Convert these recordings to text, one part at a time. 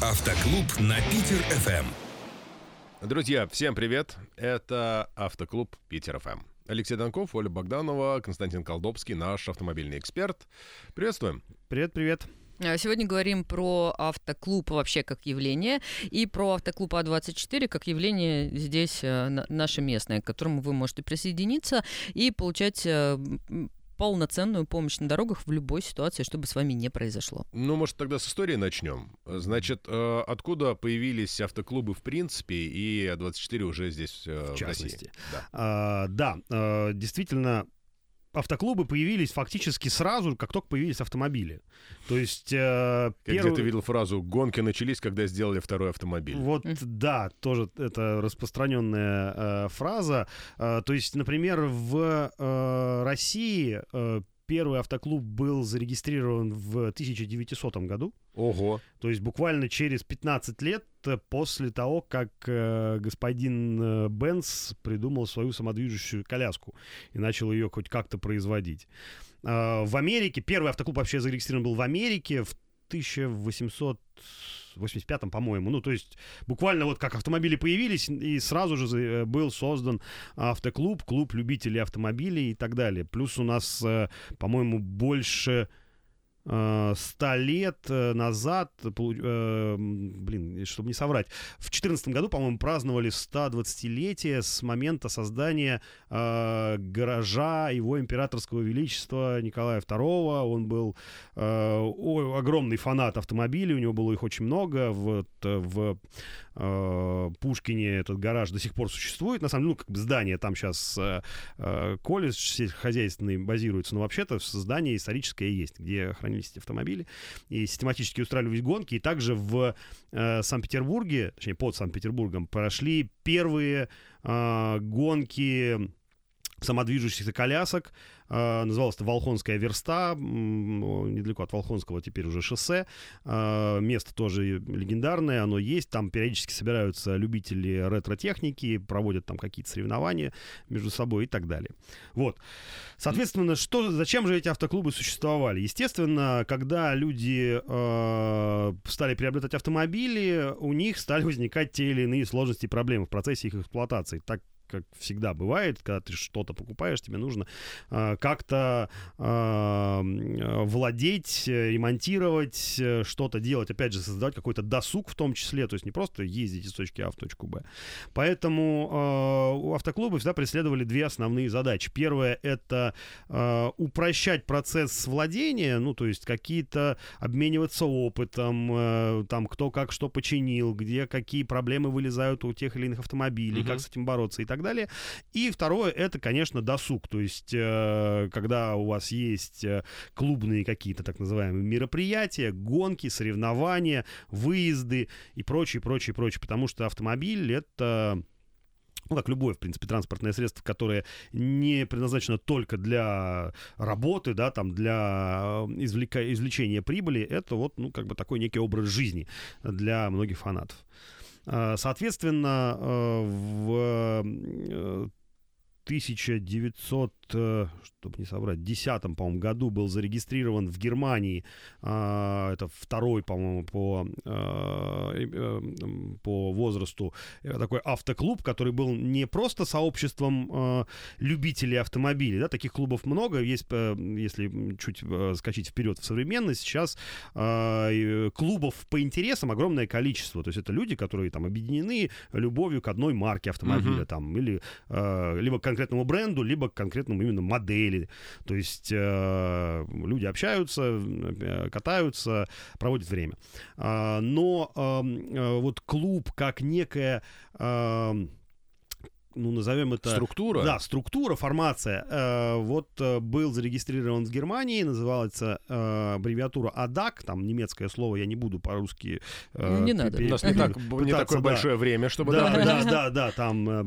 Автоклуб на Питер-ФМ. Друзья, всем привет! Это Автоклуб Питер ФМ. Алексей Донков, Оля Богданова, Константин Колдобский, наш автомобильный эксперт. Приветствуем. Привет, привет. А, Сегодня говорим про автоклуб вообще как явление и про автоклуб А24 как явление здесь э, на- наше местное, к которому вы можете присоединиться и получать э, полноценную помощь на дорогах в любой ситуации, чтобы с вами не произошло. Ну, может, тогда с истории начнем. Значит, э, откуда появились автоклубы в принципе и А24 уже здесь э, в, В частности. России? Да. А, да, э, действительно, автоклубы появились фактически сразу, как только появились автомобили. То есть... э, Как первый- где-то видел фразу «гонки начались, когда сделали второй автомобиль». Вот, да, тоже это распространенная э, фраза. Э, то есть, например, в э, России э, первый автоклуб был зарегистрирован в 1900 году. Ого. То есть буквально через 15 лет э, после того, как э, господин э, Бенц придумал свою самодвижущую коляску и начал ее хоть как-то производить. Э, в Америке, первый автоклуб вообще зарегистрирован был в Америке в 1885, по-моему. Ну, то есть буквально вот как автомобили появились, и сразу же э, был создан автоклуб, клуб любителей автомобилей и так далее. Плюс у нас, э, по-моему, больше 100 лет э, назад, э, блин, чтобы не соврать, в 2014 году, по-моему, праздновали 120-летие с момента создания э, гаража его императорского величества Николая II. Он был э, огромный фанат автомобилей, у него было их очень много. Э, в э, Пушкине этот гараж до сих пор существует. На самом деле, ну, как бы здание там сейчас э, э, колледж сельскохозяйственный базируется, но вообще-то здание историческое есть, где хранились эти автомобили, и систематически устраивались гонки. И также в э, Санкт-Петербурге, точнее, под Санкт-Петербургом, прошли первые э, гонки самодвижущихся колясок. Э, называлось это Волхонская верста, недалеко от Волхонского теперь уже шоссе. Э, место тоже легендарное, оно есть. Там периодически собираются любители ретро-техники, проводят там какие-то соревнования между собой и так далее. Вот. Соответственно, что, зачем же эти автоклубы существовали? Естественно, когда люди э, стали приобретать автомобили, у них стали возникать те или иные сложности и проблемы в процессе их эксплуатации. Так как всегда бывает, когда ты что-то покупаешь, тебе нужно э, как-то э, владеть, э, ремонтировать, э, что-то делать, опять же, создавать какой-то досуг в том числе, то есть не просто ездить из точки А в точку Б. Поэтому э, у автоклуба всегда преследовали две основные задачи. Первое — это э, упрощать процесс владения, ну, то есть какие-то обмениваться опытом, э, там, кто как что починил, где какие проблемы вылезают у тех или иных автомобилей, Мгм. как с этим бороться и так далее. И второе — это, конечно, досуг, то есть э, когда у вас есть э, клубные какие-то так называемые мероприятия, гонки, соревнования, выезды и прочее, прочее, прочее, потому что автомобиль — это ну, как любое, в принципе, транспортное средство, которое не предназначено только для работы, да, там, для э, извлека- извлечения прибыли, это вот, ну, как бы такой некий образ жизни для многих фанатов. Э, Соответственно, э, в э, 1900, э, чтобы не соврать, 10 по-моему, году был зарегистрирован в Германии, а, это второй, по-моему, по, э, э, по возрасту такой автоклуб, который был не просто сообществом любителей автомобилей, да, таких клубов много, есть, если чуть скачать вперед в современность, сейчас клубов по интересам огромное количество, то есть это люди, которые там объединены любовью к одной марке автомобиля, Мгм. там, или либо конкретному бренду, либо к конкретному именно модели, то есть э, люди общаются, э, катаются, проводят время. А, но э, вот клуб как некая эм, ну, назовем это... Структура? Да, структура, формация. Э, вот э, был зарегистрирован в Германии, называется э, аббревиатура ADAC, там немецкое слово, я не буду по-русски... э, Не пе- надо. У нас не, так, не такое да. большое время, чтобы... Да, да, да, да, да, там э,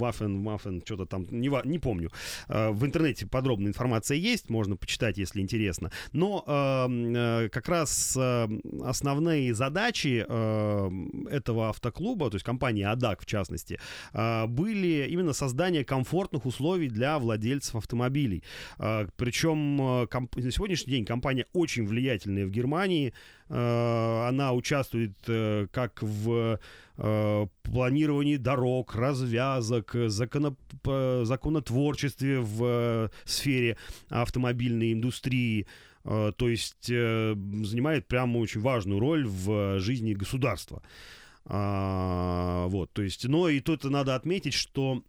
Waffen, что-то там, не, не помню. Э, В интернете подробная информация есть, можно почитать, если интересно. Но э, э, как раз э, основные задачи э, этого автоклуба, то есть компании АДАК в частности, э, были были именно создание комфортных условий для владельцев автомобилей. А, Причем э, комп- на сегодняшний день компания очень влиятельная в Германии. А, Она участвует э, как в э, планировании дорог, развязок, законо- п- законотворчестве в э, сфере автомобильной индустрии. То есть занимает прямо очень важную роль в жизни государства. А, Вот, то есть, но и тут надо отметить, что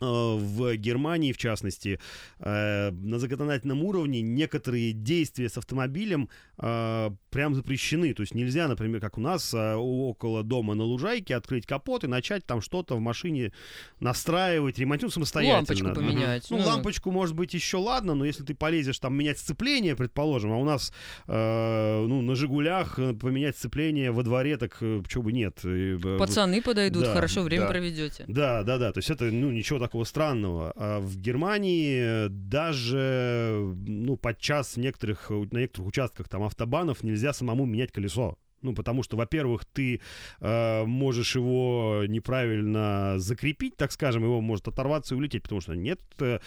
э, в Германии, в частности, э, на законодательном уровне некоторые действия с автомобилем э, прям запрещены. То есть нельзя, например, как у нас э, около дома на лужайке открыть капот и начать там что-то в машине настраивать, ремонтировать самостоятельно. Лампочку поменять. Ну, лампочку, может быть, еще ладно, но если ты полезешь там менять сцепление, предположим, а у нас э, ну, на «Жигулях» э, поменять сцепление во дворе, так почему бы нет? Э, Пацаны подойдут, да, хорошо время да. проведете. да, да, да. То есть это ну, ничего такого странного. А в Германии даже ну, подчас в некоторых, на некоторых участках там автобанов нельзя самому менять колесо. Ну, потому что, во-первых, ты э, можешь его неправильно закрепить, так скажем, его может оторваться и улететь, потому что нет э,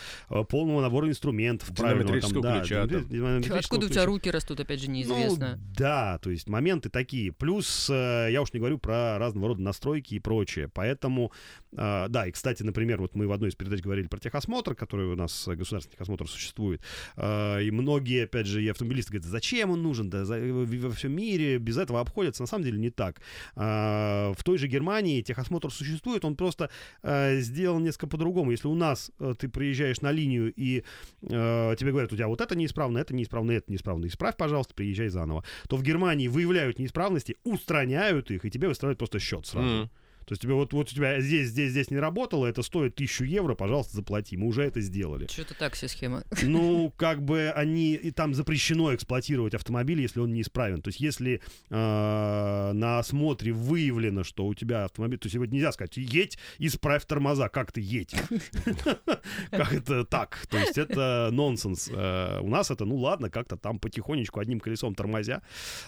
полного набора инструментов. правильного там, Динамометрического да, ключа, там. динамометрического Откуда у ключа. тебя руки растут, опять же, неизвестно. Ну, да, то есть моменты такие. Плюс э, я уж не говорю про разного рода настройки и прочее. Поэтому, э, да, и, кстати, например, вот мы в одной из передач говорили про техосмотр, который у нас, э, государственный техосмотр существует. Э, и многие, опять же, и автомобилисты говорят, зачем он нужен, да за- во, во всем мире без этого обходятся. На самом деле не так. Э, в той же Германии техосмотр существует, он просто э, сделан несколько по-другому. Если у нас э, ты приезжаешь на линию и э, тебе говорят, у тебя вот это неисправно, это неисправно, это неисправно, исправь, пожалуйста, приезжай заново, то в Германии выявляют неисправности, устраняют их, и тебе выставляют просто счет сразу. Мгм. То есть тебе вот, вот у тебя здесь, здесь, здесь не работало, это стоит тысячу евро, пожалуйста, заплати. Мы уже это сделали. Что-то так все схема. Ну, как бы они, и там запрещено эксплуатировать автомобиль, если он неисправен. То есть если э, на осмотре выявлено, что у тебя автомобиль, то есть его нельзя сказать, едь, исправь тормоза, как ты едь? Как это так? То есть это нонсенс. Э, У нас это, ну ладно, как-то там потихонечку одним колесом тормозя.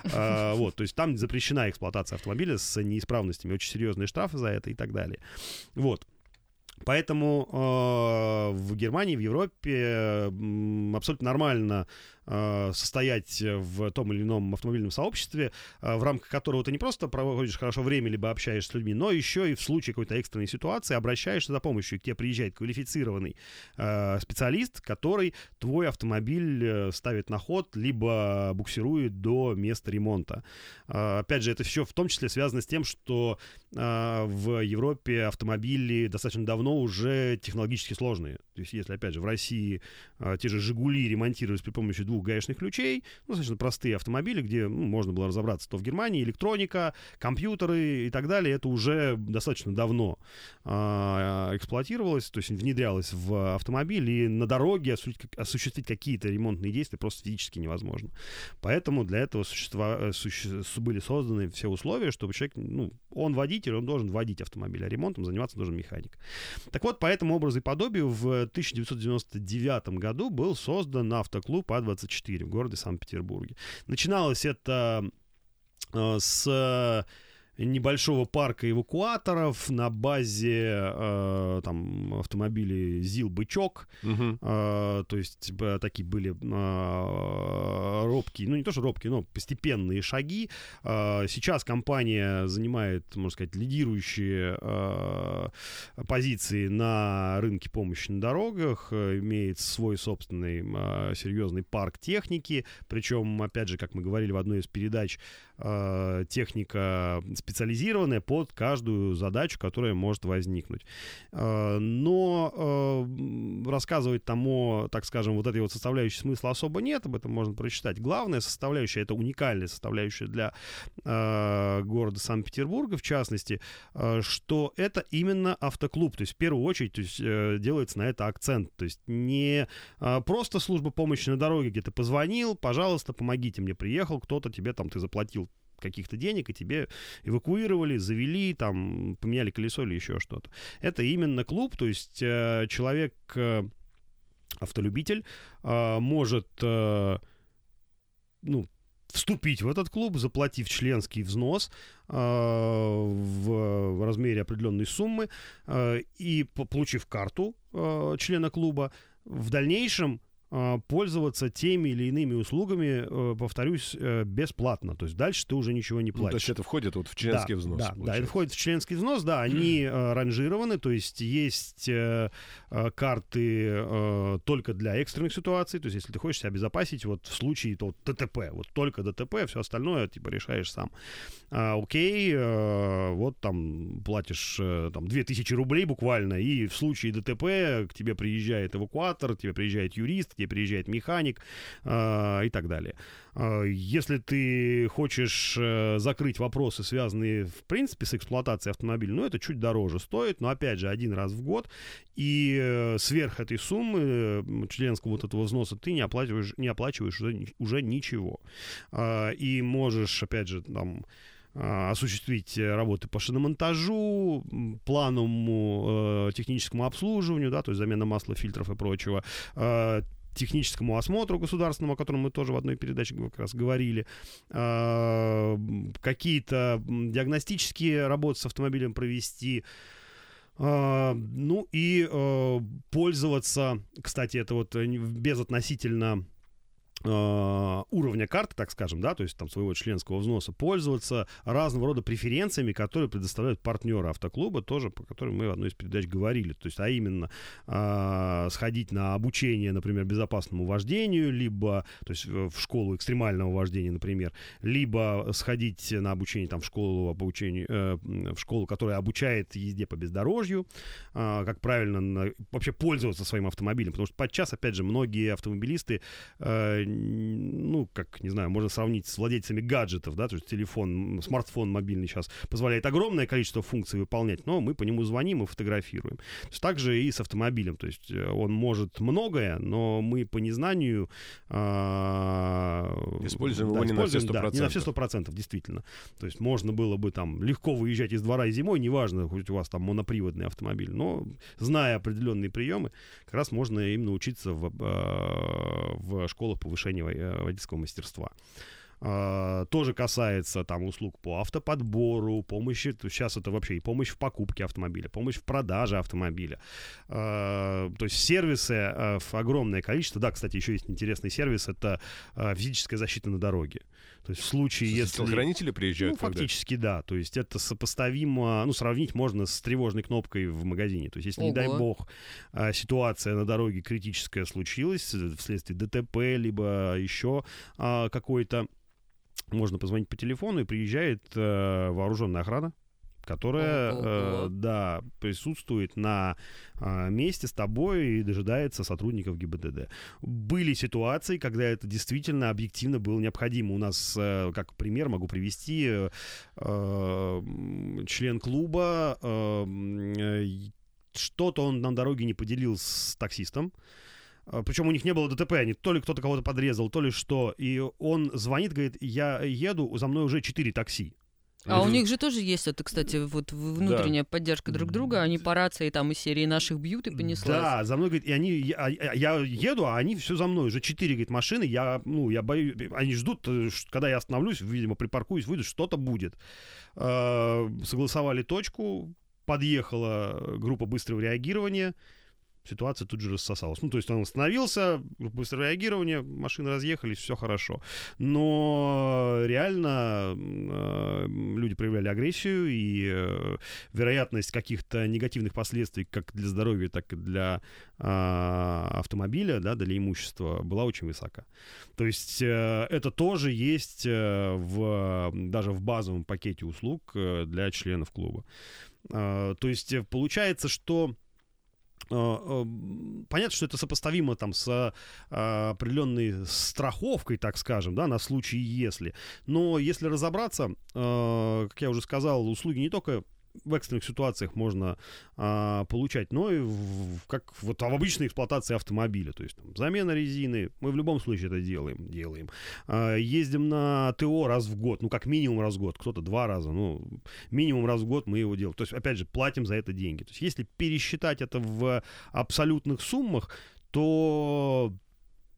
Э, Вот, то есть там запрещена эксплуатация автомобиля с неисправностями, очень серьезные штрафы за это и так далее. Вот. Поэтому э, в Германии, в Европе м, абсолютно нормально э, состоять в том или ином автомобильном сообществе, э, в рамках которого ты не просто проводишь хорошо время, либо общаешься с людьми, но еще и в случае какой-то экстренной ситуации обращаешься за помощью, и к тебе приезжает квалифицированный э, специалист, который твой автомобиль э, ставит на ход, либо буксирует до места ремонта. Э, опять же, это все в том числе связано с тем, что э, в Европе автомобили достаточно давно уже технологически сложные. То есть, если, опять же, в России э, те же «Жигули» ремонтировались при помощи двух гаечных ключей, ну, достаточно простые автомобили, где ну, можно было разобраться, то в Германии электроника, компьютеры и так далее, это уже достаточно давно э, эксплуатировалось, то есть внедрялось в автомобиль, и на дороге осуществить, осуществить какие-то ремонтные действия просто физически невозможно. Поэтому для этого существа, суще- были созданы все условия, чтобы человек, ну, он водитель, он должен водить автомобиль, а ремонтом заниматься должен механик. Так вот, по этому образу и подобию в 1999 году был создан автоклуб А24 в городе Санкт-Петербурге. Начиналось это э, с небольшого парка эвакуаторов на базе э, там автомобилей ЗИЛ-бычок, Мгм. а, то есть б- такие были а, робкие, ну не то что робкие, но постепенные шаги. А, сейчас компания занимает, можно сказать, лидирующие а, позиции на рынке помощи на дорогах, а, имеет свой собственный а, серьезный парк техники, причем, опять же, как мы говорили в одной из передач, а, техника специализированная под каждую задачу, которая может возникнуть. А, Но м, рассказывать там о, так скажем, вот этой вот составляющей смысла особо нет, об этом можно прочитать. Главная составляющая, это уникальная составляющая для а, города Санкт-Петербурга, в частности, а, что это именно автоклуб. То есть в первую очередь то есть, э, делается на это акцент. То есть не а, просто служба помощи на дороге, где ты позвонил, пожалуйста, помогите мне, приехал кто-то, тебе там, ты заплатил каких-то денег, и тебе эвакуировали, завели, там, поменяли колесо или еще что-то. Это именно клуб, то есть э, человек, э, автолюбитель, э, может, э, ну, в вступить в этот клуб, заплатив членский взнос э, в размере определенной суммы э, и получив карту э, члена клуба, в дальнейшем пользоваться теми или иными услугами, э, повторюсь, э, бесплатно. То есть дальше ты уже ничего не платишь. Ну, то есть это входит вот в членский да, взнос? Да, да, это входит в членский взнос, да, они э, ранжированы, то есть есть э, э, карты э, только для экстренных ситуаций, то есть если ты хочешь себя обезопасить вот в случае то, вот, ДТП, вот только ДТП, все остальное типа решаешь сам. А, окей, э, вот там платишь э, там 2000 рублей буквально, и в случае ДТП к тебе приезжает эвакуатор, к тебе приезжает юрист, тебе приезжает механик э, и так далее. Э, если ты хочешь э, закрыть вопросы, связанные в принципе с эксплуатацией автомобиля, ну это чуть дороже стоит, но опять же один раз в год, и э, сверх этой суммы членского вот этого взноса ты не оплачиваешь, не оплачиваешь уже, уже ничего. И можешь, опять же, там осуществить работы по шиномонтажу, плановому э, техническому обслуживанию, да, то есть замена масла, фильтров и прочего, э, техническому осмотру государственному, о котором мы тоже в одной передаче как раз говорили, э, какие-то диагностические работы с автомобилем провести, Uh, ну и uh, пользоваться, кстати, это вот безотносительно Э, уровня карты, так скажем, да, то есть там своего членского взноса, пользоваться разного рода преференциями, которые предоставляют партнеры автоклуба, тоже по которым мы в одной из передач говорили. То есть, а именно э, сходить на обучение, например, безопасному вождению, либо, то есть в школу экстремального вождения, например, либо сходить на обучение там в школу обучению, э, в школу, которая обучает езде по бездорожью, э, как правильно на, вообще пользоваться своим автомобилем, потому что подчас, опять же, многие автомобилисты э, ну, как, не знаю, можно сравнить с владельцами гаджетов, да, то есть телефон, смартфон мобильный сейчас позволяет огромное количество функций выполнять, но мы по нему звоним и фотографируем. То есть также и с автомобилем, то есть э, он может многое, но мы по незнанию а, используем да, его не на все 100%. Да, не на все 100%, действительно. То есть можно было бы там легко выезжать из двора зимой, неважно, хоть у вас там моноприводный автомобиль, но зная определенные приемы, как раз можно им научиться в, а, в школах повышения повышения э, водительского мастерства. Uh, тоже касается там услуг по автоподбору, помощи, сейчас это вообще и помощь в покупке автомобиля, помощь в продаже автомобиля. Uh, то есть сервисы uh, огромное количество. Да, кстати, еще есть интересный сервис, это физическая защита на дороге. То есть в случае, если... Телохранители приезжают? Ну, фактически, да. То есть это сопоставимо, ну, сравнить можно с тревожной кнопкой в магазине. То есть если, Ого. не дай бог, а, ситуация на дороге критическая случилась э, вследствие ДТП, либо еще а, какой-то можно позвонить по телефону, и приезжает э, вооруженная охрана, которая, э, да, присутствует на э, месте с тобой и дожидается сотрудников ГИБДД. Были ситуации, когда это действительно объективно было необходимо. У нас, э, как пример, могу привести э, э, член клуба, э, что-то он на дороге не поделил с таксистом. Э, Причем у них не было ДТП, они то ли кто-то кого-то подрезал, то ли что. И он звонит, говорит, я еду, за мной уже 4 такси. А у них же тоже есть это, кстати, вот внутренняя да. поддержка друг друга. Они по рации там из серии наших бьют и понеслась. Да, за мной, говорит, и они, я, я еду, а они все за мной. Уже четыре, говорит, машины. Я, ну, я боюсь, они ждут, э, когда я остановлюсь, видимо, припаркуюсь, выйду, что-то будет. Э, согласовали точку, подъехала группа быстрого реагирования ситуация тут же рассосалась. Ну, то есть он остановился, быстрое реагирование, машины разъехались, все хорошо. Но реально э, люди проявляли агрессию, и э, вероятность каких-то негативных последствий как для здоровья, так и для э, автомобиля, да, для имущества была очень высока. То есть э, это тоже есть э, в, даже в базовом пакете услуг э, для членов клуба. Э, то есть э, получается, что понятно, что это сопоставимо там с а, определенной страховкой, так скажем, да, на случай если. Но если разобраться, как я уже сказал, услуги не только в экстренных ситуациях можно а, получать, но и в, как вот в обычной эксплуатации автомобиля. То есть там, замена резины, мы в любом случае это делаем. делаем. А, ездим на ТО раз в год, ну как минимум раз в год, кто-то два раза, ну минимум раз в год мы его делаем. То есть опять же платим за это деньги. То есть если пересчитать это в абсолютных суммах, то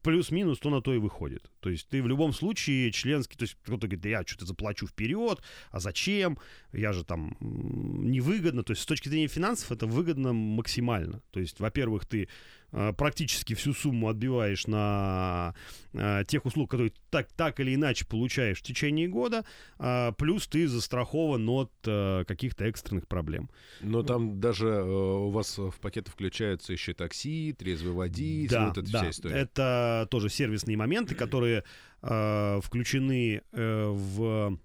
плюс-минус то на то и выходит. То есть ты в любом случае членский, то есть кто-то говорит, да я что-то заплачу вперед, а зачем? Я же там невыгодно. То есть с точки зрения финансов это выгодно максимально. То есть, во-первых, ты практически всю сумму отбиваешь на э, тех услуг, которые так, так или иначе получаешь в течение года, э, плюс ты застрахован от э, каких-то экстренных проблем. Но там даже э, у вас в пакеты включаются еще такси, трезвый водитель, да, вот эта да, вся история. Это тоже сервисные моменты, которые э, включены э, в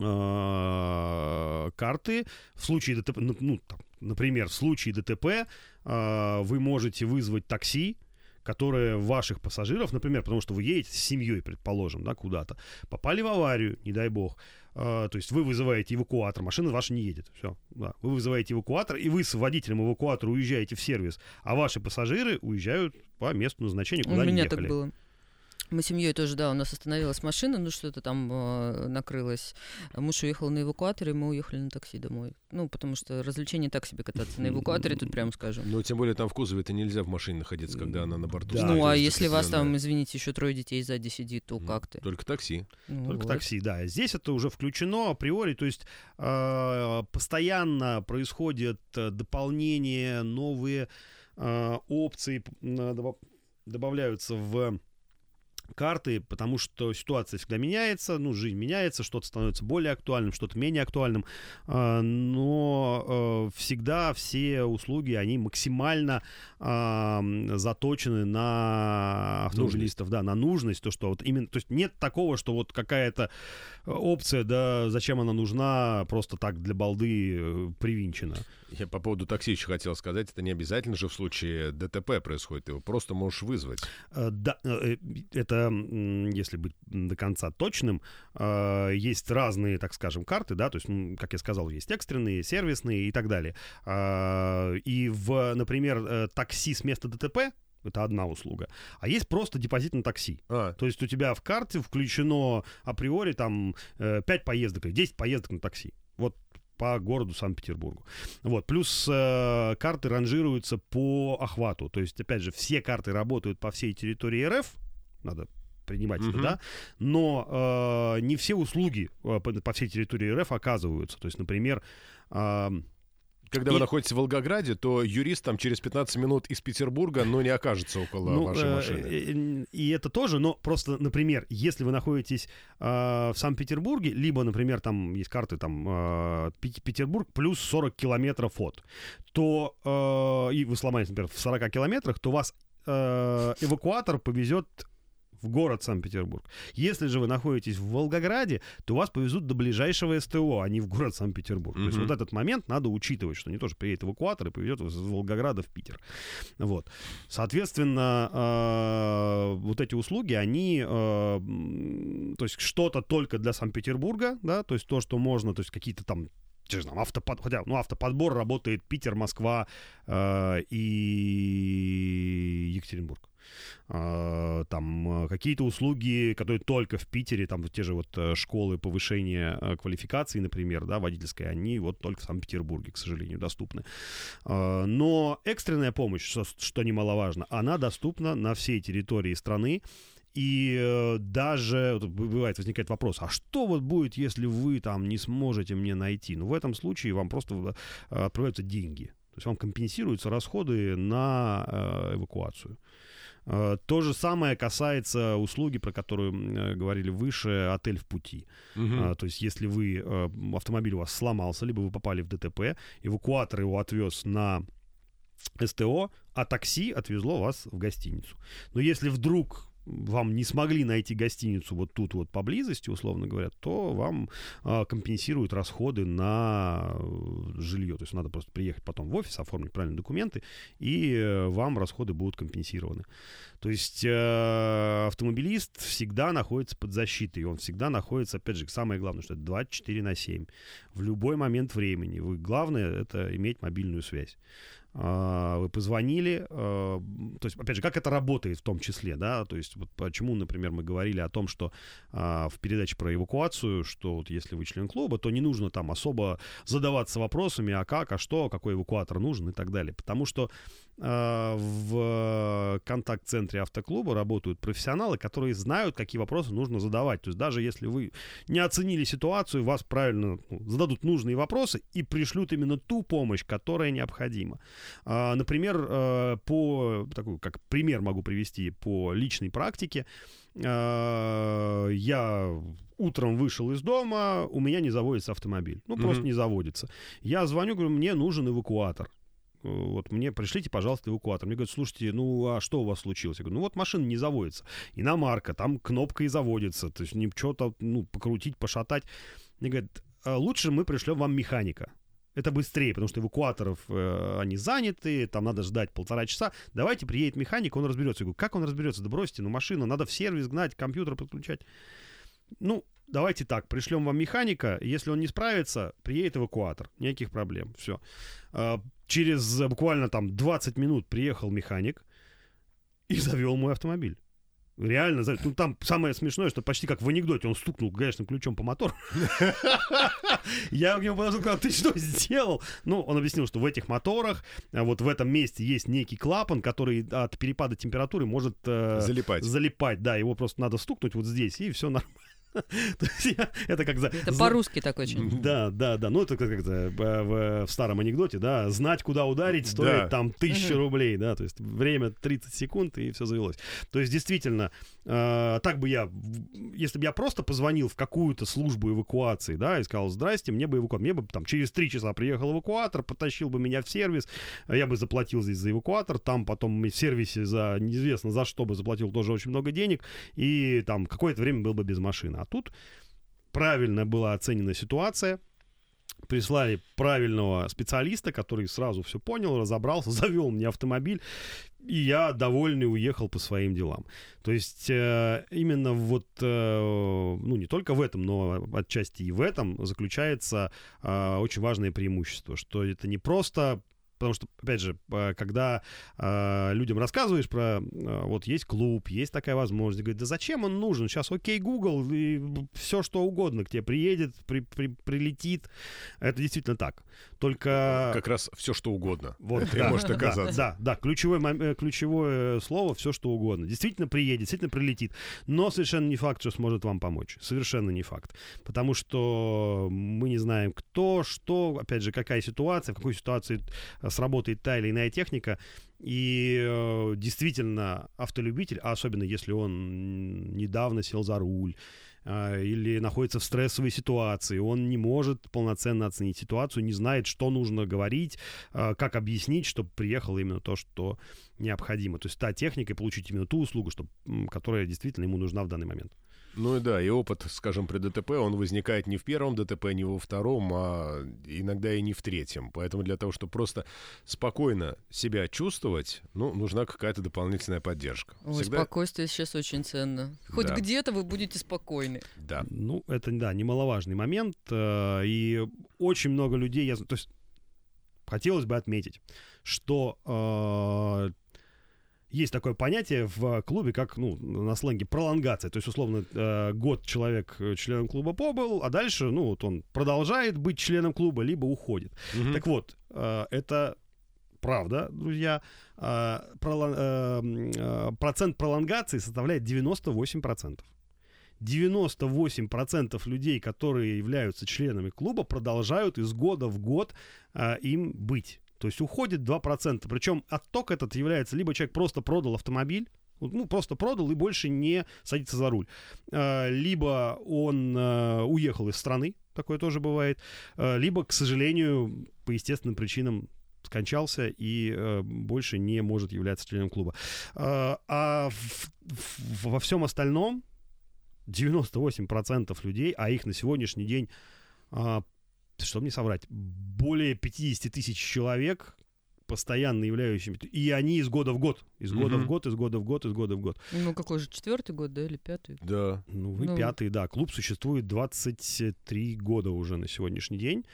э, карты в случае ДТП, ну, ну там, например, в случае ДТП э, вы можете вызвать такси, которое ваших пассажиров, например, потому что вы едете с семьей, предположим, да, куда-то, попали в аварию, не дай бог, э, то есть вы вызываете эвакуатор, машина ваша не едет, все, да, вы вызываете эвакуатор, и вы с водителем эвакуатора уезжаете в сервис, а ваши пассажиры уезжают по месту назначения, куда У они меня ехали. так было. Мы семьей тоже, да, у нас остановилась машина, ну что-то там э, накрылось. Муж уехал на эвакуаторе, мы уехали на такси домой. Ну, потому что развлечение так себе кататься на эвакуаторе, тут прям скажем. Ну, тем более там в кузове это нельзя в машине находиться, когда она на борту. Да. стоит, ну, а если вас там, извините, еще трое детей сзади сидит, то как ты? Только такси. Ну, Только вот. такси, да. Здесь это уже включено априори, то есть э, постоянно происходят э, дополнения, новые э, опции добав- добавляются в карты, потому что ситуация всегда меняется, ну, жизнь меняется, что-то становится более актуальным, что-то менее актуальным, а, но э, всегда все услуги, они максимально а, заточены на автомобилистов, да, на нужность, то, что вот именно, то есть нет такого, что вот какая-то опция, да, зачем она нужна, просто так для балды э, привинчена. Я по поводу такси еще хотел сказать, это не обязательно же в случае ДТП происходит, ты его просто можешь вызвать. Э, Да, э, это, если быть до конца точным, э, есть разные, так скажем, карты, да, то есть, как я сказал, есть экстренные, сервисные и так далее. А, И в, например, э, такси с места ДТП это одна услуга. А есть просто депозит на такси. А, То есть у тебя в карте включено априори там э, 5 поездок или 10 поездок на такси. Вот по городу Санкт-Петербургу. Вот. Плюс э, карты ранжируются по охвату. То есть, опять же, все карты работают по всей территории РФ. Надо принимать это, Мгм. да, но э, не все услуги э, по, по всей территории РФ оказываются. То есть, например, э, когда И- вы находитесь в Волгограде, то юрист там через 15 минут из Петербурга, но не окажется около Ну, вашей э, машины. э, И это тоже, но просто, например, если вы находитесь э, в Санкт-Петербурге, либо, например, там есть карты там э, Петербург плюс 40 километров от, то э, и вы сломаетесь, например, в 40 километрах, то вас э, эвакуатор повезет в город Санкт-Петербург. Если же вы находитесь в Волгограде, то вас повезут до ближайшего СТО, а не в город Санкт-Петербург. То есть вот этот момент надо учитывать, что не то, что приедет эвакуатор и повезет вас из Волгограда в Питер. Вот. Соответственно, э, вот эти услуги, они, э, м, то есть что-то только для Санкт-Петербурга, да, то есть то, что можно, то есть какие-то там те же там автопод, хотя, ну, автоподбор работает Питер, Москва э, и Екатеринбург. А, там э, какие-то услуги, которые только в Питере, там те же вот э, школы повышения э, квалификации, например, да, водительской, они вот только в Санкт-Петербурге, к сожалению, доступны. Но экстренная помощь, что, что немаловажно, она доступна на всей территории страны. И э, даже бывает возникает вопрос, а что вот будет, если вы там не сможете мне найти? Ну, в этом случае вам просто э, отправляются деньги. То есть вам компенсируются расходы на э, эвакуацию. Э, То же самое касается услуги, про которую э, говорили выше, отель в пути. А, То есть, если вы автомобиль у вас сломался, либо вы попали в ДТП, эвакуатор его отвез на СТО, а такси отвезло вас в гостиницу. Но если вдруг вам не смогли найти гостиницу вот тут вот поблизости, условно говоря, то вам а, компенсируют расходы на э, жилье. То есть надо просто приехать потом в офис, оформить правильные документы, и э, вам расходы будут компенсированы. То есть э, автомобилист всегда находится под защитой, он всегда находится, опять же, самое главное, что это 24 на 7. В любой момент времени. Вы, главное, это иметь мобильную связь. А, Вы позвонили, э, то есть, опять же, как это работает в том числе, да, то есть, вот почему, например, мы говорили о том, что а, в передаче про эвакуацию, что вот если вы член клуба, то не нужно там особо задаваться вопросами, а как, а что, какой эвакуатор нужен и так далее, потому что в контакт-центре автоклуба работают профессионалы, которые знают, какие вопросы нужно задавать. То есть даже если вы не оценили ситуацию, вас правильно ну, зададут нужные вопросы и пришлют именно ту помощь, которая необходима. А, например, э, по такой, как пример могу привести по личной практике. А, я утром вышел из дома, у меня не заводится автомобиль. Ну, просто Мгм. не заводится. Я звоню, говорю, мне нужен эвакуатор. Э, Вот мне пришлите, пожалуйста, эвакуатор. Мне говорят, слушайте, ну а что у вас случилось? Я говорю, ну вот машина не заводится. Иномарка, там кнопка и заводится. То есть что-то, ну, покрутить, пошатать. Мне говорят, «А лучше мы пришлем вам механика. Это быстрее, потому что эвакуаторов э, они заняты, там надо ждать полтора часа. Давайте приедет механик, он разберется. Я говорю, как он разберется? Да бросьте, ну машину, надо в сервис гнать, компьютер подключать. Ну, давайте так, пришлем вам механика, если он не справится, приедет эвакуатор, никаких проблем, все. Через э, буквально там 20 минут приехал механик и завел мой автомобиль. Реально, ну там самое смешное, что почти как в анекдоте, он стукнул гаечным ключом по мотору. Я к нему подошел, сказал, ты что сделал? Ну, он объяснил, что в этих моторах, а, вот в этом месте есть некий клапан, который от перепада температуры может э, Залипать. залипать, да, его просто надо стукнуть вот здесь, и все нормально. То есть я- Это как за... Это за- по-русски так очень. Да, да, да. Ну, это как это э, в, в старом анекдоте, да. Знать, куда ударить, стоит Да. там тысяча Мгм. рублей, да. То есть время 30 секунд, и все завелось. То есть, действительно, э, так бы я, если бы я просто позвонил в какую-то службу эвакуации, да, и сказал, здрасте, мне бы эвакуатор, мне бы там через три часа приехал эвакуатор, потащил бы меня в сервис, а я бы заплатил здесь за эвакуатор, там потом в сервисе за неизвестно за что бы заплатил тоже очень много денег, и там какое-то время был бы без машины. А тут правильно была оценена ситуация, прислали правильного специалиста, который сразу все понял, разобрался, завел мне автомобиль, и я довольный уехал по своим делам. То есть э, именно вот, э, ну не только в этом, но отчасти и в этом заключается э, очень важное преимущество, что это не просто Потому что, опять же, э, когда э, людям рассказываешь про э, вот есть клуб, есть такая возможность, говорят, да зачем он нужен? Сейчас окей, Google, и все что угодно к тебе приедет, при- при- прилетит. Это действительно так. Только... Как раз все, что угодно. Вот, Это да, может да, оказаться. Да, да, ключевое, мом- э, ключевое слово все что угодно. Действительно приедет, действительно прилетит. Но совершенно не факт, что сможет вам помочь. Совершенно не факт. Потому что мы не знаем, кто, что, опять же, какая ситуация, в какой ситуации э, сработает та или иная техника. И э, действительно, автолюбитель, а особенно если он недавно сел за руль, а, или находится в стрессовой ситуации, он не может полноценно оценить ситуацию, не знает, что нужно говорить, а, как объяснить, чтобы приехало именно то, что необходимо. То есть та техника и получить именно ту услугу, чтоб, м, которая действительно ему нужна в данный момент. Ну и да, и опыт, скажем, при ДТП, он возникает не в первом ДТП, не во втором, а иногда и не в третьем. Поэтому для того, чтобы просто спокойно себя чувствовать, ну, нужна какая-то дополнительная поддержка. Ой, Всегда... спокойствие сейчас очень ценно. Хоть Да. где-то вы будете спокойны. Да. Ну, это, да, немаловажный момент. э, И очень много людей... Я... То есть хотелось бы отметить, что э, есть такое понятие в клубе, как, ну, на сленге пролонгация. То есть, условно, э, год человек э, членом клуба побыл, а дальше, ну, вот он продолжает быть членом клуба, либо уходит. Мгм. Так вот, э, это правда, друзья. Э, пролон- э, э, Процент пролонгации составляет 98%. 98% людей, которые являются членами клуба, продолжают из года в год э, им быть. То есть уходит 2%. Причем отток этот является либо человек просто продал автомобиль, ну, просто продал и больше не садится за руль. Э, Либо он э, уехал из страны, такое тоже бывает. Э, Либо, к сожалению, по естественным причинам скончался и э, больше не может являться членом клуба. Э, а в- в- во всем остальном 98% людей, а их на сегодняшний день, а, чтобы не соврать, более 50 тысяч человек, постоянно являющимися, и они из года в год, из года в год, из года в год, из года в год. Ну, какой же, четвертый год, да, или пятый? Да. Ну, вы Ну. пятый, да. Клуб существует 23 года уже на сегодняшний день.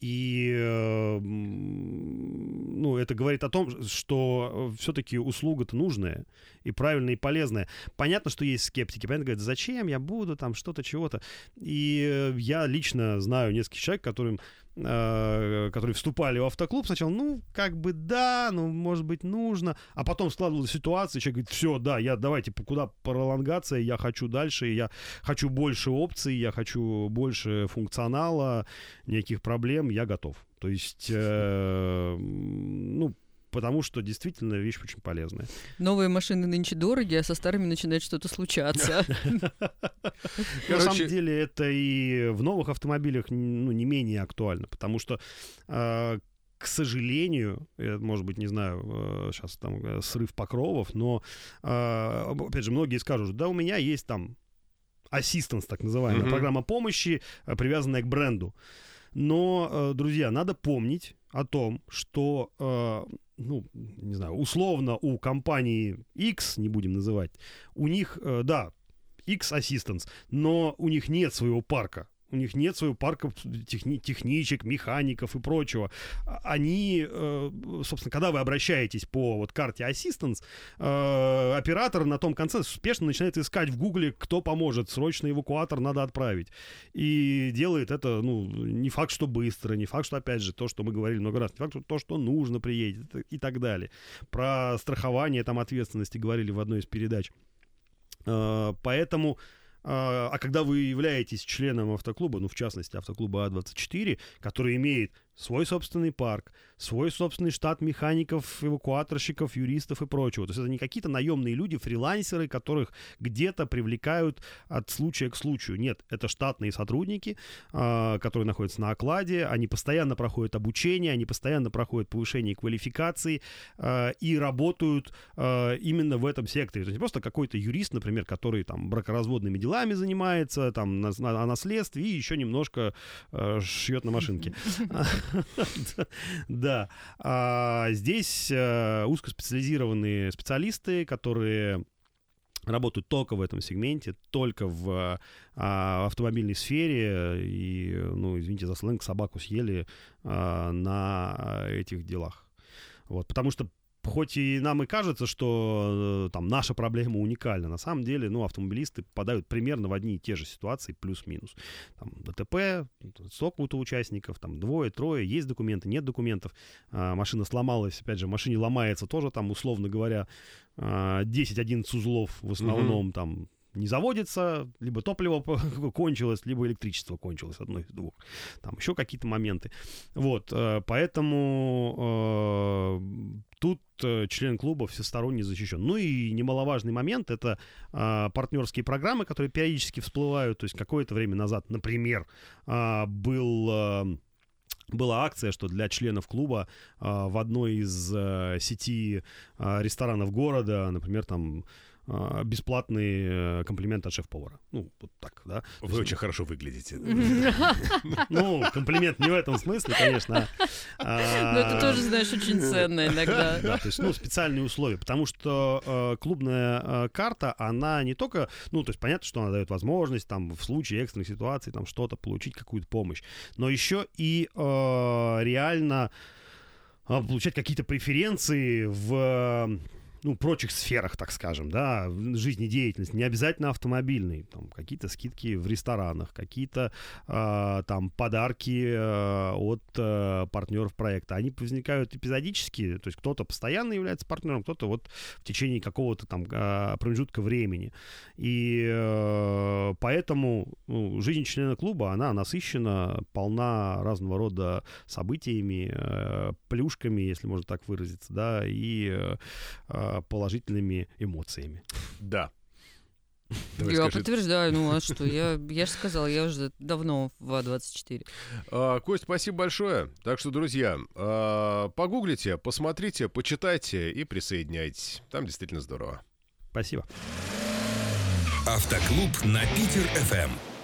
И, э, ну, это говорит о том, что все-таки услуга-то нужная и правильная, и полезная. Понятно, что есть скептики. Понятно, говорят, зачем я буду там что-то, чего-то. И э, я лично знаю нескольких человек, которым э, которые вступали в автоклуб, сначала, ну, как бы да, ну, может быть, нужно, а потом складывалась ситуация, человек говорит, все, да, я давайте куда пролонгация, я хочу дальше, я хочу больше опций, я хочу больше функционала, никаких проблем, я готов. То есть, э, ну, потому что действительно вещь очень полезная. Новые машины нынче дороги, а со старыми начинает что-то случаться. На самом деле это и в новых автомобилях ну, не менее актуально, потому что а, к сожалению, может быть, не знаю, сейчас э, там э, срыв покровов, но, а, опять же, многие скажут, да, у меня есть там ассистенс, так называемая, программа помощи, э, привязанная к бренду. Но, друзья, надо помнить о том, что ну, не знаю, условно у компании X, не будем называть, у них, э, да, X Assistance, но у них нет своего парка у них нет своего парка техни- техничек, механиков и прочего. А, они, э, собственно, когда вы обращаетесь по вот карте Assistance, э, оператор на том конце успешно начинает искать в Гугле, кто поможет, срочно эвакуатор надо отправить. И делает это, ну, не факт, что быстро, не факт, что, опять же, то, что мы говорили много раз, не факт, что то, что нужно приедет и так далее. Про страхование там ответственности говорили в одной из передач. Э, поэтому а, а когда вы являетесь членом автоклуба, ну, в частности, автоклуба А24, который имеет свой собственный парк, свой собственный штат механиков, эвакуаторщиков, юристов и прочего. То есть это не какие-то наемные люди, фрилансеры, которых где-то привлекают от случая к случаю. Нет, это штатные сотрудники, а, которые находятся на окладе, они постоянно проходят обучение, они постоянно проходят повышение квалификации а, и работают а, именно в этом секторе. То есть не просто какой-то юрист, например, который там бракоразводными делами занимается, там о наследстве и еще немножко шьет на машинке. Да. А здесь э, узкоспециализированные специалисты, которые работают только в этом сегменте, только в а, автомобильной сфере, и, ну, извините за сленг, собаку съели а, на этих делах. Вот, потому что хоть и нам и кажется, что э, там наша проблема уникальна, на самом деле, ну, автомобилисты попадают примерно в одни и те же ситуации, плюс-минус. Там ДТП, сколько у участников, там двое, трое, есть документы, нет документов, а, машина сломалась, опять же, машине ломается тоже там, условно говоря, 10-11 а, узлов в основном, mm-hmm. там не заводится, либо топливо кончилось, либо электричество кончилось, одно из двух. Там еще какие-то моменты. Вот, э, поэтому э, тут э, член клуба всесторонне защищен. Ну и немаловажный момент это э, партнерские программы, которые периодически всплывают. То есть какое-то время назад, например, э, был э, была акция, что для членов клуба э, в одной из э, сети э, ресторанов города, например, там а, бесплатный э, комплимент от шеф-повара. Ну, вот так, да. Вы есть, очень хорошо выглядите. Ну, комплимент не в этом смысле, конечно. А, Но это тоже, знаешь, очень ценно иногда. Да, то есть, ну, специальные условия, потому что э, клубная э, карта, она не только, ну, то есть понятно, что она дает возможность там в случае экстренных ситуаций там что-то получить, какую-то помощь, но еще и реально получать какие-то преференции в ну, прочих сферах, так скажем, да, жизнедеятельности, не обязательно автомобильной, там, какие-то скидки в ресторанах, какие-то э, там подарки э, от э, партнеров проекта. Они возникают эпизодически, то есть кто-то постоянно является партнером, кто-то вот в течение какого-то там э, промежутка времени. И э, поэтому ну, жизнь члена клуба, она насыщена, полна разного рода событиями, э, плюшками, если можно так выразиться, да, и э, положительными эмоциями. Да. Давай я скажи. подтверждаю, ну а что, я, я же сказал, я уже давно в А24. А, Кость, спасибо большое. Так что, друзья, а, погуглите, посмотрите, почитайте и присоединяйтесь. Там действительно здорово. Спасибо. Автоклуб на Питер-ФМ.